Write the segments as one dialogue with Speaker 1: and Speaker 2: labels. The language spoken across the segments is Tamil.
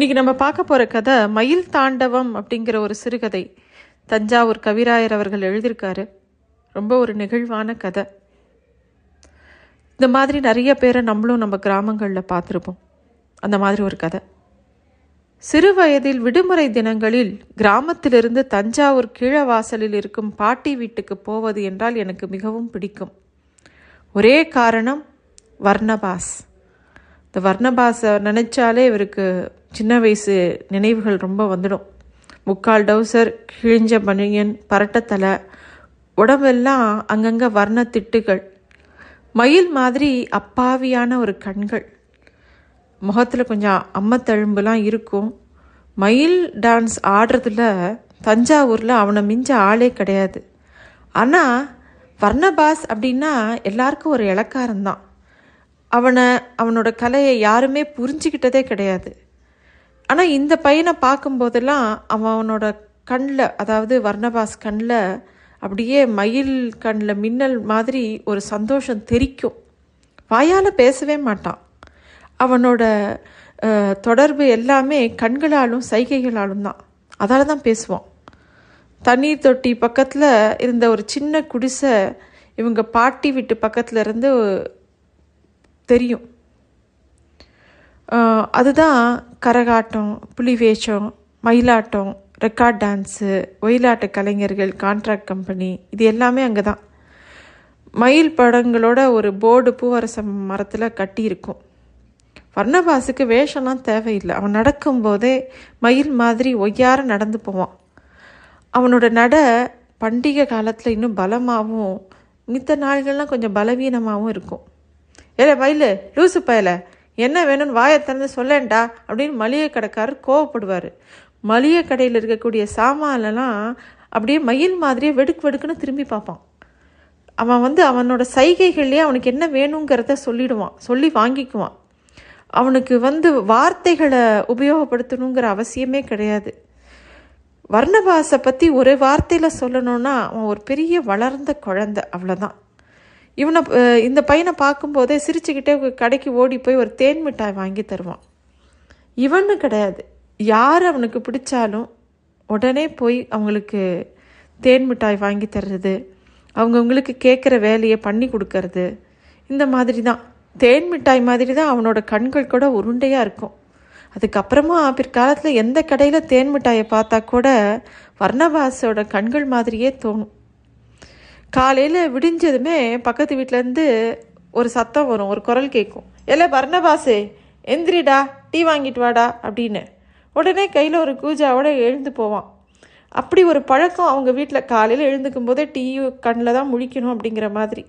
Speaker 1: இன்னைக்கு நம்ம பார்க்க போகிற கதை மயில் தாண்டவம் அப்படிங்கிற ஒரு சிறுகதை. தஞ்சாவூர் கவிராயர் அவர்கள் எழுதியிருக்காரு. ரொம்ப ஒரு நெகிழ்வான கதை. இந்த மாதிரி நிறைய பேரை நம்மளும் நம்ம கிராமங்களில் பார்த்துருப்போம். அந்த மாதிரி ஒரு கதை. சிறு வயதில் விடுமுறை தினங்களில் கிராமத்திலிருந்து தஞ்சாவூர் கீழவாசலில் இருக்கும் பாட்டி வீட்டுக்கு போவது என்றால் எனக்கு மிகவும் பிடிக்கும். ஒரே காரணம் வர்ணபாஸ் இந்த வர்ணபாஸை நினச்சாலே இவருக்கு சின்ன வயசு நினைவுகள் ரொம்ப வந்துடும். முக்கால் டவுசர் கிழிஞ்ச பனியன் பரட்டத்தலை உடம்பெல்லாம் அங்கங்கே வர்ண திட்டுகள் மயில் மாதிரி அப்பாவியான ஒரு கண்கள். முகத்தில் கொஞ்சம் அம்மத்தழும்புலாம் இருக்கும். மயில் டான்ஸ் ஆடுறதுல தஞ்சாவூரில் அவனை மிஞ்ச ஆளே கிடையாது. ஆனால் வர்ணபாஸ் அப்படின்னா எல்லாருக்கும் ஒரு இலக்காரம்தான். அவனை அவனோட கலையை யாருமே புரிஞ்சுக்கிட்டதே கிடையாது. ஆனால் இந்த பையனை பார்க்கும்போதெல்லாம் அவன் அவனோட கண்ணில் அதாவது வர்ணபாஸ் கண்ணில் அப்படியே மயில் கண்ணில் மின்னல் மாதிரி ஒரு சந்தோஷம் தெரிக்கும். வாயால் பேசவே மாட்டான். அவனோட தொடர்பு எல்லாமே கண்களாலும் சைகைகளாலும் தான். அதால் தான் பேசுவான். தண்ணீர் தொட்டி பக்கத்தில் இருந்த ஒரு சின்ன குடிசை இவங்க பாட்டி வீட்டு பக்கத்தில் இருந்து தெரியும். அதுதான் கரகாட்டம் புலி வேஷம் மயிலாட்டம் ரெக்கார்ட் டான்ஸு ஒயிலாட்ட கலைஞர்கள் கான்ட்ராக்ட் கம்பெனி இது எல்லாமே அங்கே தான். மயில் படங்களோட ஒரு போர்டு பூவரசம் மரத்தில் கட்டியிருக்கும். வர்ணவாசுக்கு வர்ணபாசுக்கு வேஷம்லாம் தேவையில்லை. அவன் நடக்கும்போதே மயில் மாதிரி ஒய்யார நடந்து போவான். அவனோட நட பண்டிகை காலத்தில் இன்னும் பலமாகவும் மித்த நாள்கள்லாம் கொஞ்சம் பலவீனமாகவும் இருக்கும். ஏல பயிலு லூசு பயல என்ன வேணும்னு வாயை திறந்து சொல்லேன்டா அப்படின்னு மளிகை கடைக்காரர் கோவப்படுவார். மளிகை கடையில் இருக்கக்கூடிய சாமான்லாம் அப்படியே மயில் மாதிரியே வெடுக்கு வெடுக்குன்னு திரும்பி பார்ப்பான். அவன் வந்து அவனோட சைகைகள்லேயே அவனுக்கு என்ன வேணுங்கிறத சொல்லிடுவான் சொல்லி வாங்கிக்குவான். அவனுக்கு வந்து வார்த்தைகளை உபயோகப்படுத்தணுங்கிற அவசியமே கிடையாது. வர்ணபாசை பற்றி ஒரு வார்த்தையில் சொல்லணும்னா அவன் ஒரு பெரிய வளர்ந்த குழந்தை அவ்வளோதான் இவனை இந்த பையனை பார்க்கும்போதே சிரிச்சுக்கிட்டே கடைக்கு ஓடி போய் ஒரு தேன் மிட்டாய் வாங்கி தருவான். இவனு கிடையாது. யார் அவனுக்கு பிடிச்சாலும் உடனே போய் அவங்களுக்கு தேன் மிட்டாய் வாங்கி தர்றது அவங்கவுங்களுக்கு கேட்குற வேலையை பண்ணி கொடுக்கறது இந்த மாதிரி தான். தேன் மிட்டாய் மாதிரி தான் அவனோட கண்கள் கூட உருண்டையாக இருக்கும். அதுக்கப்புறமா பிற்காலத்தில் எந்த கடையில் தேன் மிட்டாயை பார்த்தா கூட வர்ணவாசோட கண்கள் மாதிரியே தோணும். காலையில் விடிஞ்சதுமே பக்கத்து வீட்டிலேருந்து ஒரு சத்தம் வரும் ஒரு குரல் கேட்கும். எல்ல பர்ணபாசே எந்திரிடா டீ வாங்கிட்டு வாடா அப்படின்னு. உடனே கையில் ஒரு கூஜாவோட எழுந்து போவான். அப்படி ஒரு பழக்கம் அவங்க வீட்டில் காலையில் எழுந்துக்கும் போதே டீ கண்ணில் தான் முழிக்கணும் அப்படிங்கிற மாதிரி.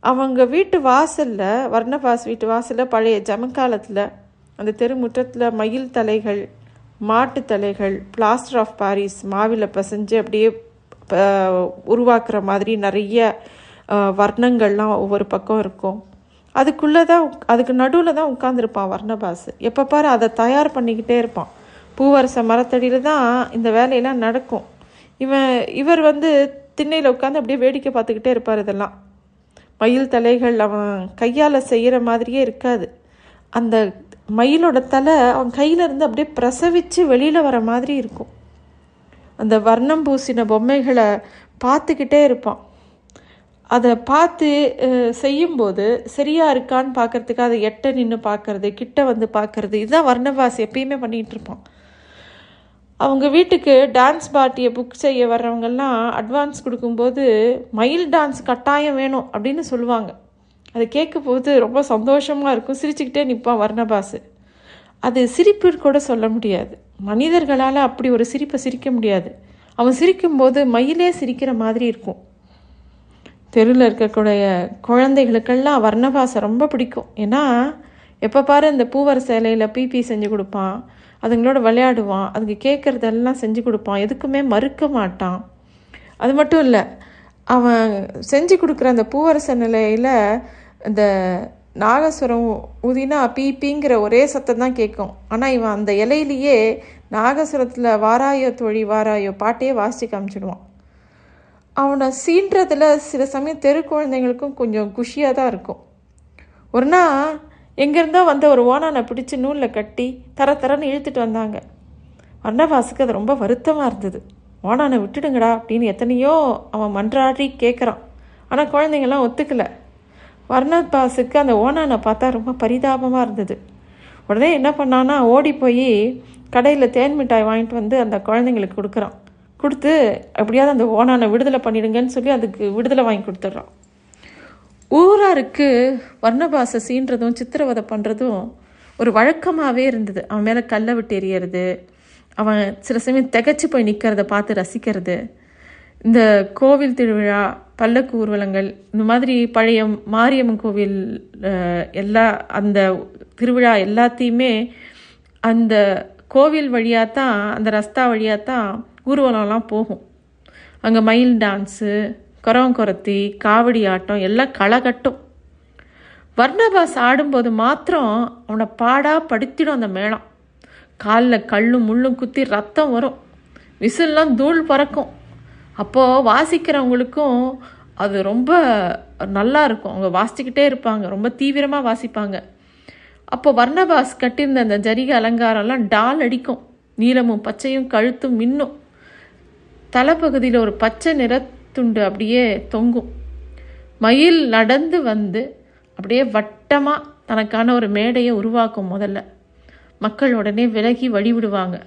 Speaker 1: அவங்க வீட்டு வாசலில் வர்ணபாஸ் வீட்டு வாசலில் பழைய ஜமக்காலத்தில் அந்த தெருமுற்றத்தில் மயில் தலைகள் மாட்டு தலைகள் பிளாஸ்டர் ஆஃப் பாரிஸ் மாவில் பசைஞ்சு அப்படியே உருவாக்குற மாதிரி நிறைய வர்ணங்கள்லாம் ஒவ்வொரு பக்கம் இருக்கும். அதுக்குள்ளே தான் அதுக்கு நடுவில் தான் உட்காந்துருப்பான் வர்ணபாசு. எப்போ பாரு அதை தயார் பண்ணிக்கிட்டே இருப்பான். பூவரச மரத்தடியில் தான் இந்த வேலையெல்லாம் நடக்கும். இவன் இவர் வந்து திண்ணையில் உட்காந்து அப்படியே வேடிக்கை பார்த்துக்கிட்டே இருப்பார் இதெல்லாம். மயில் தலைகள் அவன் கையால் செய்கிற மாதிரியே இருக்காது. அந்த மயிலோட தலை அவன் கையில இருந்து அப்படியே பிரசவித்து வெளியில் வர மாதிரி இருக்கும். அந்த வர்ணம் பூசின பொம்மைகளை பார்த்துக்கிட்டே இருப்பான். அதை பார்த்து செய்யும்போது சரியாக இருக்கான்னு பார்க்குறதுக்கு அதை எட்ட நின்று பார்க்கறது கிட்ட வந்து பார்க்கறது இதுதான் வர்ணவாசி எப்பயுமே பண்ணிகிட்டு இருப்பான். அவங்க வீட்டுக்கு டான்ஸ் பார்ட்டியை புக் செய்ய வர்றவங்கெல்லாம் அட்வான்ஸ் கொடுக்கும்போது மயில் டான்ஸ் கட்டாயம் வேணும் அப்படின்னு சொல்லுவாங்க. அதை கேட்கும்போது ரொம்ப சந்தோஷமாக இருக்கும். சிரிச்சுக்கிட்டே நிற்பான் வர்ணபாசு அது சிரிப்பு கூட சொல்ல முடியாது. மனிதர்களால் அப்படி ஒரு சிரிப்பை சிரிக்க முடியாது. அவன் சிரிக்கும்போது மயிலே சிரிக்கிற மாதிரி இருக்கும். தெருவில் இருக்கக்கூடிய குழந்தைகளுக்கெல்லாம் வர்ணபாசை ரொம்ப பிடிக்கும். ஏன்னா எப்போ பாரு இந்த பூவர சேலையில் பிபி செஞ்சு கொடுப்பான். அதுங்களோட விளையாடுவான். அதுங்க கேட்குறதெல்லாம் செஞ்சு கொடுப்பான். எதுக்குமே மறுக்க மாட்டான். அது மட்டும் இல்லை அவன் செஞ்சு கொடுக்குற அந்த பூவரச நிலையில் இந்த நாகஸ்வரம் ஊதினா பீப்பிங்கிற ஒரே சத்தம் தான் கேட்கும் ஆனால் இவன் அந்த இலையிலேயே நாகஸ்வரத்தில் வாராயோ தொழி வாராயோ பாட்டையே வாசித்து காமிச்சிடுவான். அவனை சீன்றதில் சில சமயம் தெரு குழந்தைங்களுக்கும் கொஞ்சம் குஷியாக தான் இருக்கும். ஒரு நாள் எங்கேருந்தோ வந்த ஒரு ஓனானை பிடிச்சி நூலில் கட்டி தர தரன்னு இழுத்துட்டு வந்தாங்க. வர்ணவாசுக்கு அது ரொம்ப வருத்தமாக இருந்தது. ஓனானை விட்டுடுங்கடா அப்படின்னு எத்தனையோ அவன் மன்றாடி கேட்குறான் ஆனால் குழந்தைங்கள்லாம் ஒத்துக்கலை. வர்ணபாஸுக்கு அந்த ஓனானை பார்த்தா ரொம்ப பரிதாபமாக இருந்தது. உடனே என்ன பண்ணான்னா ஓடி போய் கடையில் தேன் மிட்டாய் வாங்கிட்டு வந்து அந்த குழந்தைங்களுக்கு கொடுக்குறான். கொடுத்து எப்படியாவது அந்த ஓனானை விடுதலை பண்ணிடுங்கன்னு சொல்லி அதுக்கு விடுதலை வாங்கி கொடுத்துட்றான். ஊராருக்கு வர்ணபாசை சீன்றதும் சித்திரவதை பண்ணுறதும் ஒரு வழக்கமாகவே இருந்தது. அவன் மேலே கல்லை விட்டு எறியறது அவன் சில சமயம் திகச்சு போய் நிற்கிறத பார்த்து ரசிக்கிறது. இந்த கோவில் திருவிழா பல்லக்கு ஊர்வலங்கள் இந்த மாதிரி பழைய மாரியம்மன் கோவில் எல்லா அந்த திருவிழா எல்லாத்தையுமே அந்த கோவில் வழியாக தான் அந்த ரஸ்தா வழியாக தான் ஊர்வலம்லாம் போகும். அங்கே மயில் டான்ஸு குரவங்குரத்தி காவடி ஆட்டம் எல்லாம் களகட்டும். வர்ணபாஸ் ஆடும்போது மாத்திரம் அவனை பாடாக படுத்திடும் அந்த மேளம். காலில் கல்லும் முள்ளும் குத்தி ரத்தம் வரும். விசில்லாம் தூள் பறக்கும். அப்போது வாசிக்கிறவங்களுக்கும் அது ரொம்ப நல்லா இருக்கும். அவங்க வாசிச்சுக்கிட்டே இருப்பாங்க. ரொம்ப தீவிரமாக வாசிப்பாங்க. அப்போ வர்ணபாஸ் கட்டியிருந்த அந்த ஜரிகை அலங்காரம்லாம் டால் அடிக்கும். நீளமும் பச்சையும் கழுத்தும் மின்னும். தலைப்பகுதியில் ஒரு பச்சை நிறத்துண்டு அப்படியே தொங்கும். மயில் நடந்து வந்து அப்படியே வட்டமாக தனக்கான ஒரு மேடையை உருவாக்கும் முதல்ல. மக்கள் உடனே விலகி வழிவிடுவாங்க.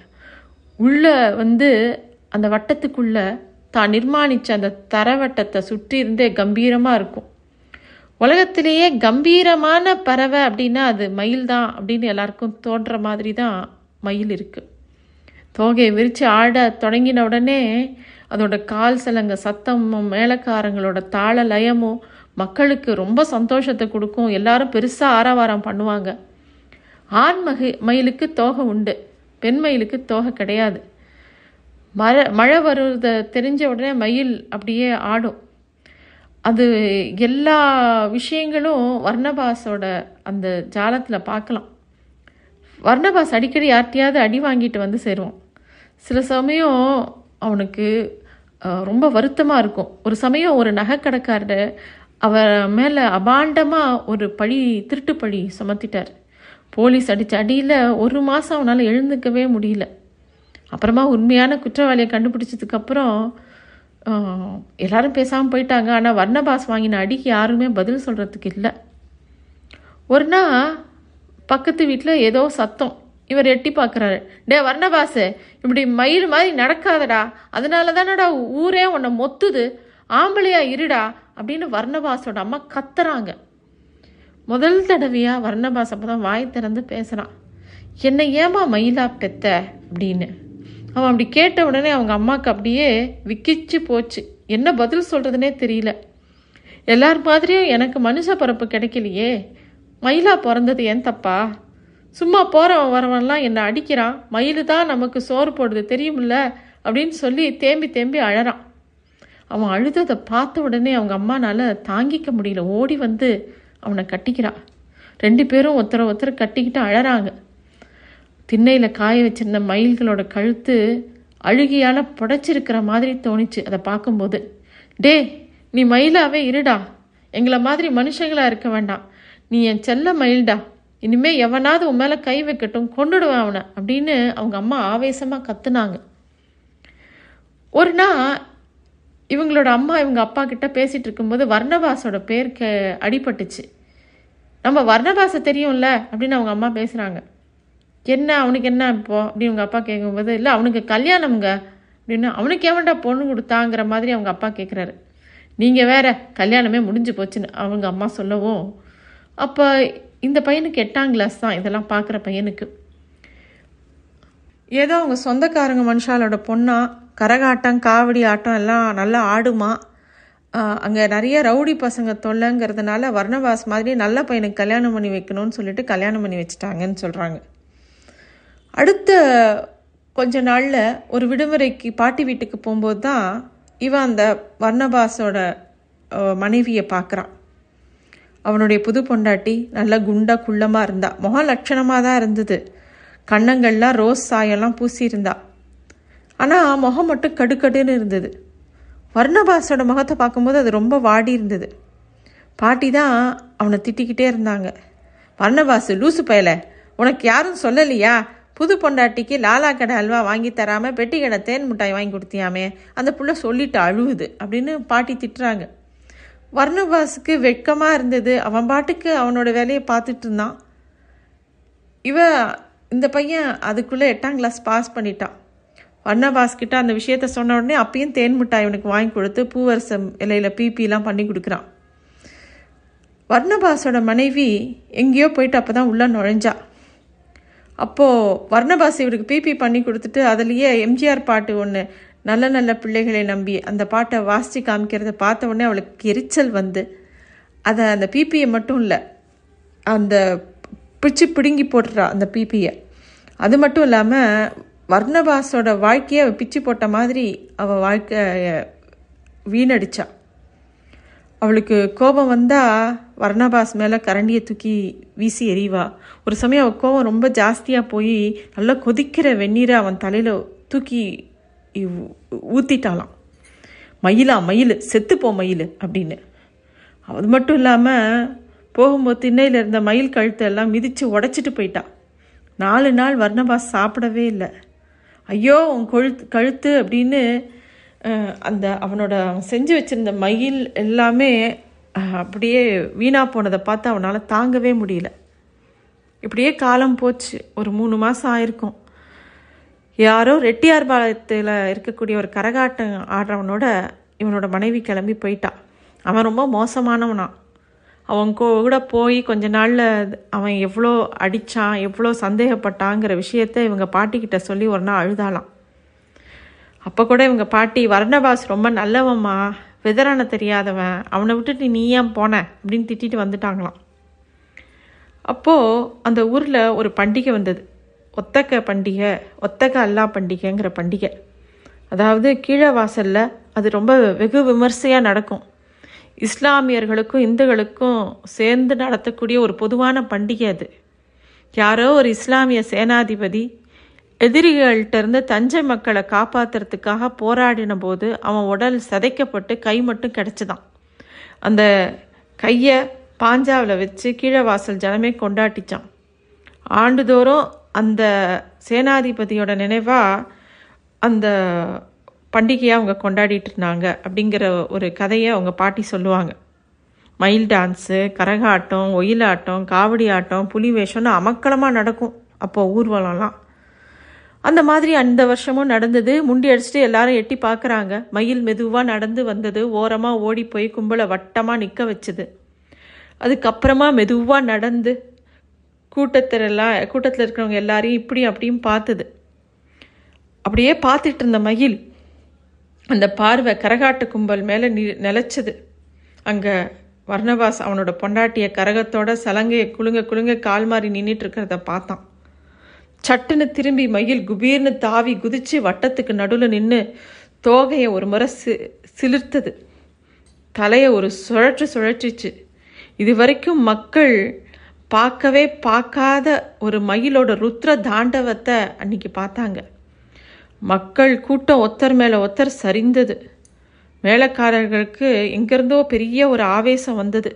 Speaker 1: உள்ள வந்து அந்த வட்டத்துக்குள்ளே தான் நிர்மாணித்த அந்த தரவட்டத்தை சுற்றி இருந்தே கம்பீரமாக இருக்கும். உலகத்திலேயே கம்பீரமான பறவை அப்படின்னா அது மயில் தான் அப்படின்னு எல்லாருக்கும் தோன்ற மாதிரி தான் மயில் இருக்குது தோகையை விரித்து ஆட தொடங்கின உடனே அதோட கால் சலங்க சத்தமும் மேலக்காரங்களோட தாள லயமும் மக்களுக்கு ரொம்ப சந்தோஷத்தை கொடுக்கும். எல்லாரும் பெருசாக ஆரவாரம் பண்ணுவாங்க. ஆண் மகி மயிலுக்கு தோகை உண்டு. பெண் மயிலுக்கு தோகை கிடையாது. மழை மழை வருத தெரிஞ்ச உடனே மயில் அப்படியே ஆடும். அது எல்லா விஷயங்களும் வர்ணபாஸோட அந்த ஜாலத்தில் பார்க்கலாம் வர்ணபாஸ் அடிக்கடி யார்ட்டையாவது அடி வாங்கிட்டு வந்து சேருவான். சில சமயம் அவனுக்கு ரொம்ப வருத்தமாக இருக்கும். ஒரு சமயம் ஒரு நகைக்கடைக்காரர் அவர் மேலே அபாண்டமாக ஒரு பழி திருட்டு பழி சுமத்திட்டார். போலீஸ் அடித்த அடியில் ஒரு மாதம் அவனால் எழுந்துக்கவே முடியல. அப்புறமா உண்மையான குற்றவாளியை கண்டுபிடிச்சதுக்கப்புறம் எல்லாரும் பேசாமல் போயிட்டாங்க. ஆனால் வர்ணபாஸ் வாங்கின அடிக்கு யாருமே பதில் சொல்கிறதுக்கு இல்லை. ஒரு நாள் பக்கத்து வீட்டில் ஏதோ சத்தம். இவர் எட்டி பார்க்குறாரு. டே வர்ணபாசு இப்படி மயில் மாதிரி நடக்காதடா. அதனால தானடா ஊரே உன்னை மொத்துது. ஆம்பளையா இருடா அப்படின்னு வர்ணபாஸோட அம்மா கத்துறாங்க. முதல் தடவையாக வர்ணபாஸ் அப்போ தான் வாய் திறந்து பேசுகிறான் என்னை ஏமா மயிலா பெத்த? அப்படின்னு. அவன் அப்படி கேட்ட உடனே அவங்க அம்மாவுக்கு அப்படியே விக்கிச்சு போச்சு. என்ன பதில் சொல்கிறதுனே தெரியல. எல்லார் மாதிரியும் எனக்கு மனுஷ பிறப்பு கிடைக்கலையே. மயிலா பிறந்தது ஏன் தப்பா? சும்மா போகிறவன் வரவன்லாம் என்னை அடிக்கிறான். மயில் தான் நமக்கு சோறு போடுது தெரியுமில்ல? அப்படின்னு சொல்லி தேம்பி தேம்பி அழறான். அவன் அழுததை பார்த்த உடனே அவங்க அம்மானால் தாங்கிக்க முடியல. ஓடி வந்து அவனை கட்டிக்கிறான் ரெண்டு பேரும் ஒருத்தரை ஒருத்தர் கட்டிக்கிட்டு அழறாங்க. திண்ணையில் காய வச்சிருந்த மயில்களோட கழுத்து அழுகியால் புடைச்சிருக்கிற மாதிரி தோணுச்சு. அதை பார்க்கும்போது டே நீ மயிலாவே இருடா. எங்களை மாதிரி மனுஷங்களாக இருக்க வேண்டாம். நீ என் செல்ல மயில்டா. இனிமே எவனாவது உன் மேலே கை வைக்கட்டும் கொண்டுடுவேன் அவனை. அப்படின்னு அவங்க அம்மா ஆவேசமாக கத்துனாங்க. ஒரு நாள் இவங்களோட அம்மா இவங்க அப்பா கிட்ட பேசிகிட்டு இருக்கும்போது வர்ணபாஸோட பேர் கே அடிபட்டுச்சு. நம்ம வர்ணபாசை தெரியும்ல? அப்படின்னு அவங்க அம்மா பேசுகிறாங்க என்ன அவனுக்கு என்ன இப்போ? அப்படின்னு அவங்க அப்பா கேட்கும்போது இல்லை அவனுக்கு கல்யாணம்ங்க. அப்படின்னு அவனுக்கு எவன்டா பொண்ணு கொடுத்தாங்கிற மாதிரி அவங்க அப்பா கேட்குறாரு நீங்கள் வேற கல்யாணமே முடிஞ்சு போச்சுன்னு அவங்க அம்மா சொல்லவும். அப்போ இந்த பையனுக்கு எட்டாம் கிளாஸ் தான் இதெல்லாம் பார்க்குற பையனுக்கு. ஏதோ அவங்க சொந்தக்காரங்க மனுஷாலோட பொண்ணா கரகாட்டம் காவடி ஆட்டம் எல்லாம் நல்லா ஆடுமா? அங்கே நிறைய ரவுடி பசங்க தொல்லைங்கிறதுனால வர்ணவாஸ் மாதிரி நல்ல பையனுக்கு கல்யாணம் பண்ணி வைக்கணும்னு சொல்லிட்டு கல்யாணம் பண்ணி வச்சுட்டாங்கன்னு சொல்கிறாங்க அடுத்த கொஞ்ச நாளில் ஒரு விடுமுறைக்கு பாட்டி வீட்டுக்கு போகும்போது தான் இவன் அந்த வர்ணபாஸோட மனைவியை பார்க்குறான். அவனுடைய புது பொண்டாட்டி நல்லா குண்டா குள்ளமாக இருந்தா. முகம் லட்சணமாக தான் இருந்தது. கண்ணங்கள்லாம் ரோஸ் சாயம்லாம் பூசியிருந்தா. ஆனால் முகம் மட்டும் கடுக்கடுன்னு இருந்தது. வர்ணபாஸோட முகத்தை பார்க்கும்போது அது ரொம்ப வாடி இருந்தது. பாட்டி தான் அவனை திட்டிக்கிட்டே இருந்தாங்க. வர்ணபாஸ் லூசு பயல உனக்கு யாரும் சொல்லலையா? புது பொண்டாட்டிக்கு லாலா கடை அல்வா வாங்கி தராம பெட்டி கடை தேன் மிட்டாய் வாங்கி கொடுத்தியாமே அந்த புள்ள சொல்லிட்டு அழுவுது அப்படின்னு பாட்டி திட்டுறாங்க. வர்ணபாஸுக்கு வெட்கமாக இருந்தது. அவன் பாட்டுக்கு அவனோட வேலையை பார்த்துட்டு இருந்தான். இவ இந்த பையன் அதுக்குள்ளே எட்டாம் கிளாஸ் பாஸ் பண்ணிட்டான். வர்ணபாஸ் கிட்ட அந்த விஷயத்த சொன்ன உடனே அப்பயும் தேன் மிட்டாய் இவனுக்கு வாங்கி கொடுத்து பூவரசம் இலையில் பிபிலாம் பண்ணி கொடுக்குறான். வர்ணபாஸோட மனைவி எங்கேயோ போயிட்டு அப்போ தான் உள்ளே நுழைஞ்சா. அப்போது வர்ணபாஸ் இவருக்கு பிபி பண்ணி கொடுத்துட்டு அதுலேயே எம்ஜிஆர் பாட்டு ஒன்று நல்ல நல்ல பிள்ளைகளை நம்பி அந்த பாட்டை வாசித்து காமிக்கிறத பார்த்த உடனே அவளுக்கு எரிச்சல் வந்து. அதை அந்த பிபியை மட்டும் இல்லை அந்த பிடிச்சி பிடுங்கி போட்டுறா அந்த பிபியை. அது மட்டும் இல்லாமல் வர்ணபாஸோட வாழ்க்கையை அவள் பிச்சு போட்ட மாதிரி அவள் வாழ்க்கைய வீணடிச்சா. அவளுக்கு கோபம் வந்தால் வர்ணபாஸ் மேலே கரண்டியை தூக்கி வீசி எறிவா. ஒரு சமயம் அவள் கோபம் ரொம்ப ஜாஸ்தியாக போய் நல்லா கொதிக்கிற வெந்நீரை அவன் தலையில் தூக்கி ஊற்றிட்டாலாம் மயிலா மயில் செத்துப்போ மயில் அப்படின்னு. அது மட்டும் இல்லாமல் போகும்போது திண்ணையில் இருந்த மயில் கழுத்தை எல்லாம் மிதித்து உடைச்சிட்டு போயிட்டான் நாலு நாள் வர்ணபாஸ் சாப்பிடவே இல்லை. ஐயோ உன் கொழுத்து கழுத்து அப்படின்னு அந்த அவனோட அவன் செஞ்சு வச்சிருந்த மயில் எல்லாமே அப்படியே வீணாக போனதை பார்த்து அவனால் தாங்கவே முடியல. இப்படியே காலம் போச்சு. ஒரு மூணு மாதம் ஆயிருக்கும். யாரோ ரெட்டியார்பாளையத்தில் இருக்கக்கூடிய ஒரு கரகாட்டம் ஆடுறவனோட இவனோட மனைவி கிளம்பி போயிட்டான் அவன் ரொம்ப மோசமானவனான் அவன் கூட போய் கொஞ்ச நாளில் அவன் எவ்வளோ அடித்தான் எவ்வளோ சந்தேகப்பட்டாங்கிற விஷயத்த இவங்க பாட்டிக்கிட்ட சொல்லி ஒரு நாள் அழுதாலாம் அப்போ கூட இவங்க பாட்டி வர்ணபாஸ் ரொம்ப நல்லவம்மா விதரான தெரியாதவன் அவனை விட்டுட்டு நீ ஏன் போன? அப்படின்னு திட்டிட்டு வந்துட்டாங்களாம். அப்போது அந்த ஊரில் ஒரு பண்டிகை வந்தது. ஒத்தக்க பண்டிகை ஒத்தக்க அல்லா பண்டிகைங்கிற பண்டிகை. அதாவது கீழே வாசலில் அது ரொம்ப வெகு விமர்சையாக நடக்கும். இஸ்லாமியர்களுக்கும் இந்துக்களுக்கும் சேர்ந்து நடத்தக்கூடிய ஒரு பொதுவான பண்டிகை அது. யாரோ ஒரு இஸ்லாமிய சேனாதிபதி எதிரிகள்கிட்ட இருந்து தஞ்சை மக்களை காப்பாத்துறதுக்காக போராடின போது அவன் உடல் சிதைக்கப்பட்டு கை மட்டும் கிடச்சிதான். அந்த கையை பாஞ்சாவில் வச்சு கீழே வாசல் ஜனமே கொண்டாட்டிச்சான். ஆண்டுதோறும் அந்த சேனாதிபதியோட நினைவாக அந்த பண்டிகையை அவங்க கொண்டாடிட்டு இருந்தாங்க அப்படிங்கிற ஒரு கதையை அவங்க பாட்டி சொல்லுவாங்க. மயில் டான்ஸு கரகாட்டம் ஒயிலாட்டம் காவடி ஆட்டம் புலி வேஷம்னு அமக்களமாக நடக்கும் அப்போது ஊர்வலம்லாம். அந்த மாதிரி அந்த வருஷமும் நடந்தது. முண்டி அடிச்சுட்டு எல்லாரும் எட்டி பார்க்குறாங்க. மயில் மெதுவாக நடந்து வந்தது. ஓரமாக ஓடி போய் கும்பலை வட்டமாக நிற்க வச்சுது. அதுக்கப்புறமா மெதுவாக நடந்து கூட்டத்தில் எல்லாம் கூட்டத்தில் இருக்கிறவங்க எல்லாரையும் இப்படி அப்படியும் பார்த்துது. அப்படியே பார்த்துட்டு இருந்த மயில் அந்த பார்வை கரகாட்ட கும்பல் மேலே நி நிலச்சது. அங்கே வர்ணவாஸ் அவனோட பொண்டாட்டிய கரகத்தோட சலங்கையை குலுங்க குலுங்க கால் மாறி நின்றுட்டு இருக்கிறத பார்த்தான். சட்டுன்னு திரும்பி மயில் குபீர்னு தாவி குதிச்சு வட்டத்துக்கு நடுவில் நின்று தோகையை ஒரு முறை சி சிலிர்த்தது. தலையை ஒரு சுழற்று சுழற்றிச்சு. இது வரைக்கும் மக்கள் பார்க்கவே பார்க்காத ஒரு மயிலோட ருத்ர தாண்டவத்தை அன்னைக்கு பார்த்தாங்க. மக்கள் கூட்டம் ஒத்தர் மேலே ஒத்தர் சரிந்தது. மேலக்காரர்களுக்கு எங்கிருந்தோ பெரிய ஒரு ஆவேசம் வந்தது.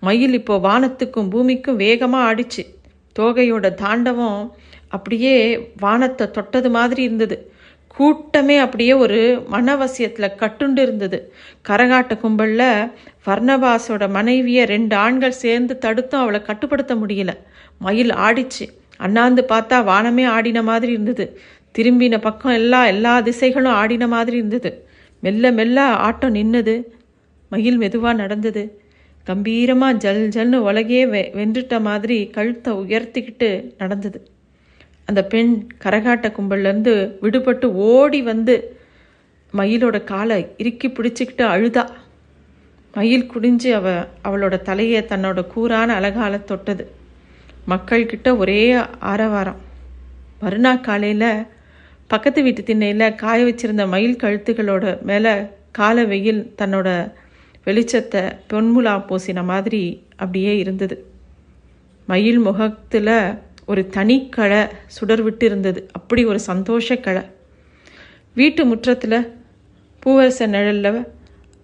Speaker 1: மயில் இப்போ வானத்துக்கும் பூமிக்கும் வேகமாக ஆடிச்சு. தோகையோட தாண்டவம் அப்படியே வானத்தை தொட்டது மாதிரி இருந்தது. கூட்டமே அப்படியே ஒரு மனவசியத்தில் கட்டுண்டு இருந்தது. கரகாட்ட கும்பலில் வர்ணவாசோட மனைவியை ரெண்டு ஆண்கள் சேர்ந்து தடுத்தும் அவளை கட்டுப்படுத்த முடியல. மயில் ஆடிச்சு. அண்ணாந்து பார்த்தா வானமே ஆடின மாதிரி இருந்தது. திரும்பின பக்கம் எல்லா எல்லா திசைகளும் ஆடின மாதிரி இருந்தது. மெல்ல மெல்ல ஆட்டம் நின்னது. மயில் மெதுவாக நடந்தது. கம்பீரமாக ஜல் ஜல்னு உலகையே வெ வென்றுட்ட மாதிரி கழுத்தை உயர்த்திக்கிட்டு நடந்தது. அந்த பெண் கரகாட்ட கும்பல்லேருந்து விடுபட்டு ஓடி வந்து மயிலோட காலை இறுக்கி பிடிச்சிக்கிட்டு அழுதா. மயில் குடிஞ்சு அவ அவளோட தலையை தன்னோட கூரான அழகால தொட்டது. மக்கள்கிட்ட ஒரே ஆரவாரம். மறுநாள் காலையில் பக்கத்து வீட்டு திண்ணையில் காய வச்சிருந்த மயில் கழுத்துகளோட மேலே கால வெயில் தன்னோட வெளிச்சத்தை பொன்முலா பூசின மாதிரி அப்படியே இருந்தது. மயில் முகத்தில் ஒரு தனிக்களை சுடர் விட்டு இருந்தது அப்படி ஒரு சந்தோஷ கலை வீட்டு முற்றத்தில் பூவரச நிழலில்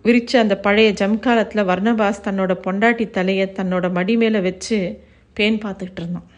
Speaker 1: விரித்த அந்த பழைய ஜம்காலத்தில் வர்ணபாஸ் தன்னோட பொண்டாட்டி தலையை தன்னோட மடி மேலே வச்சு பேன் பார்த்துக்கிட்டு இருந்தான்.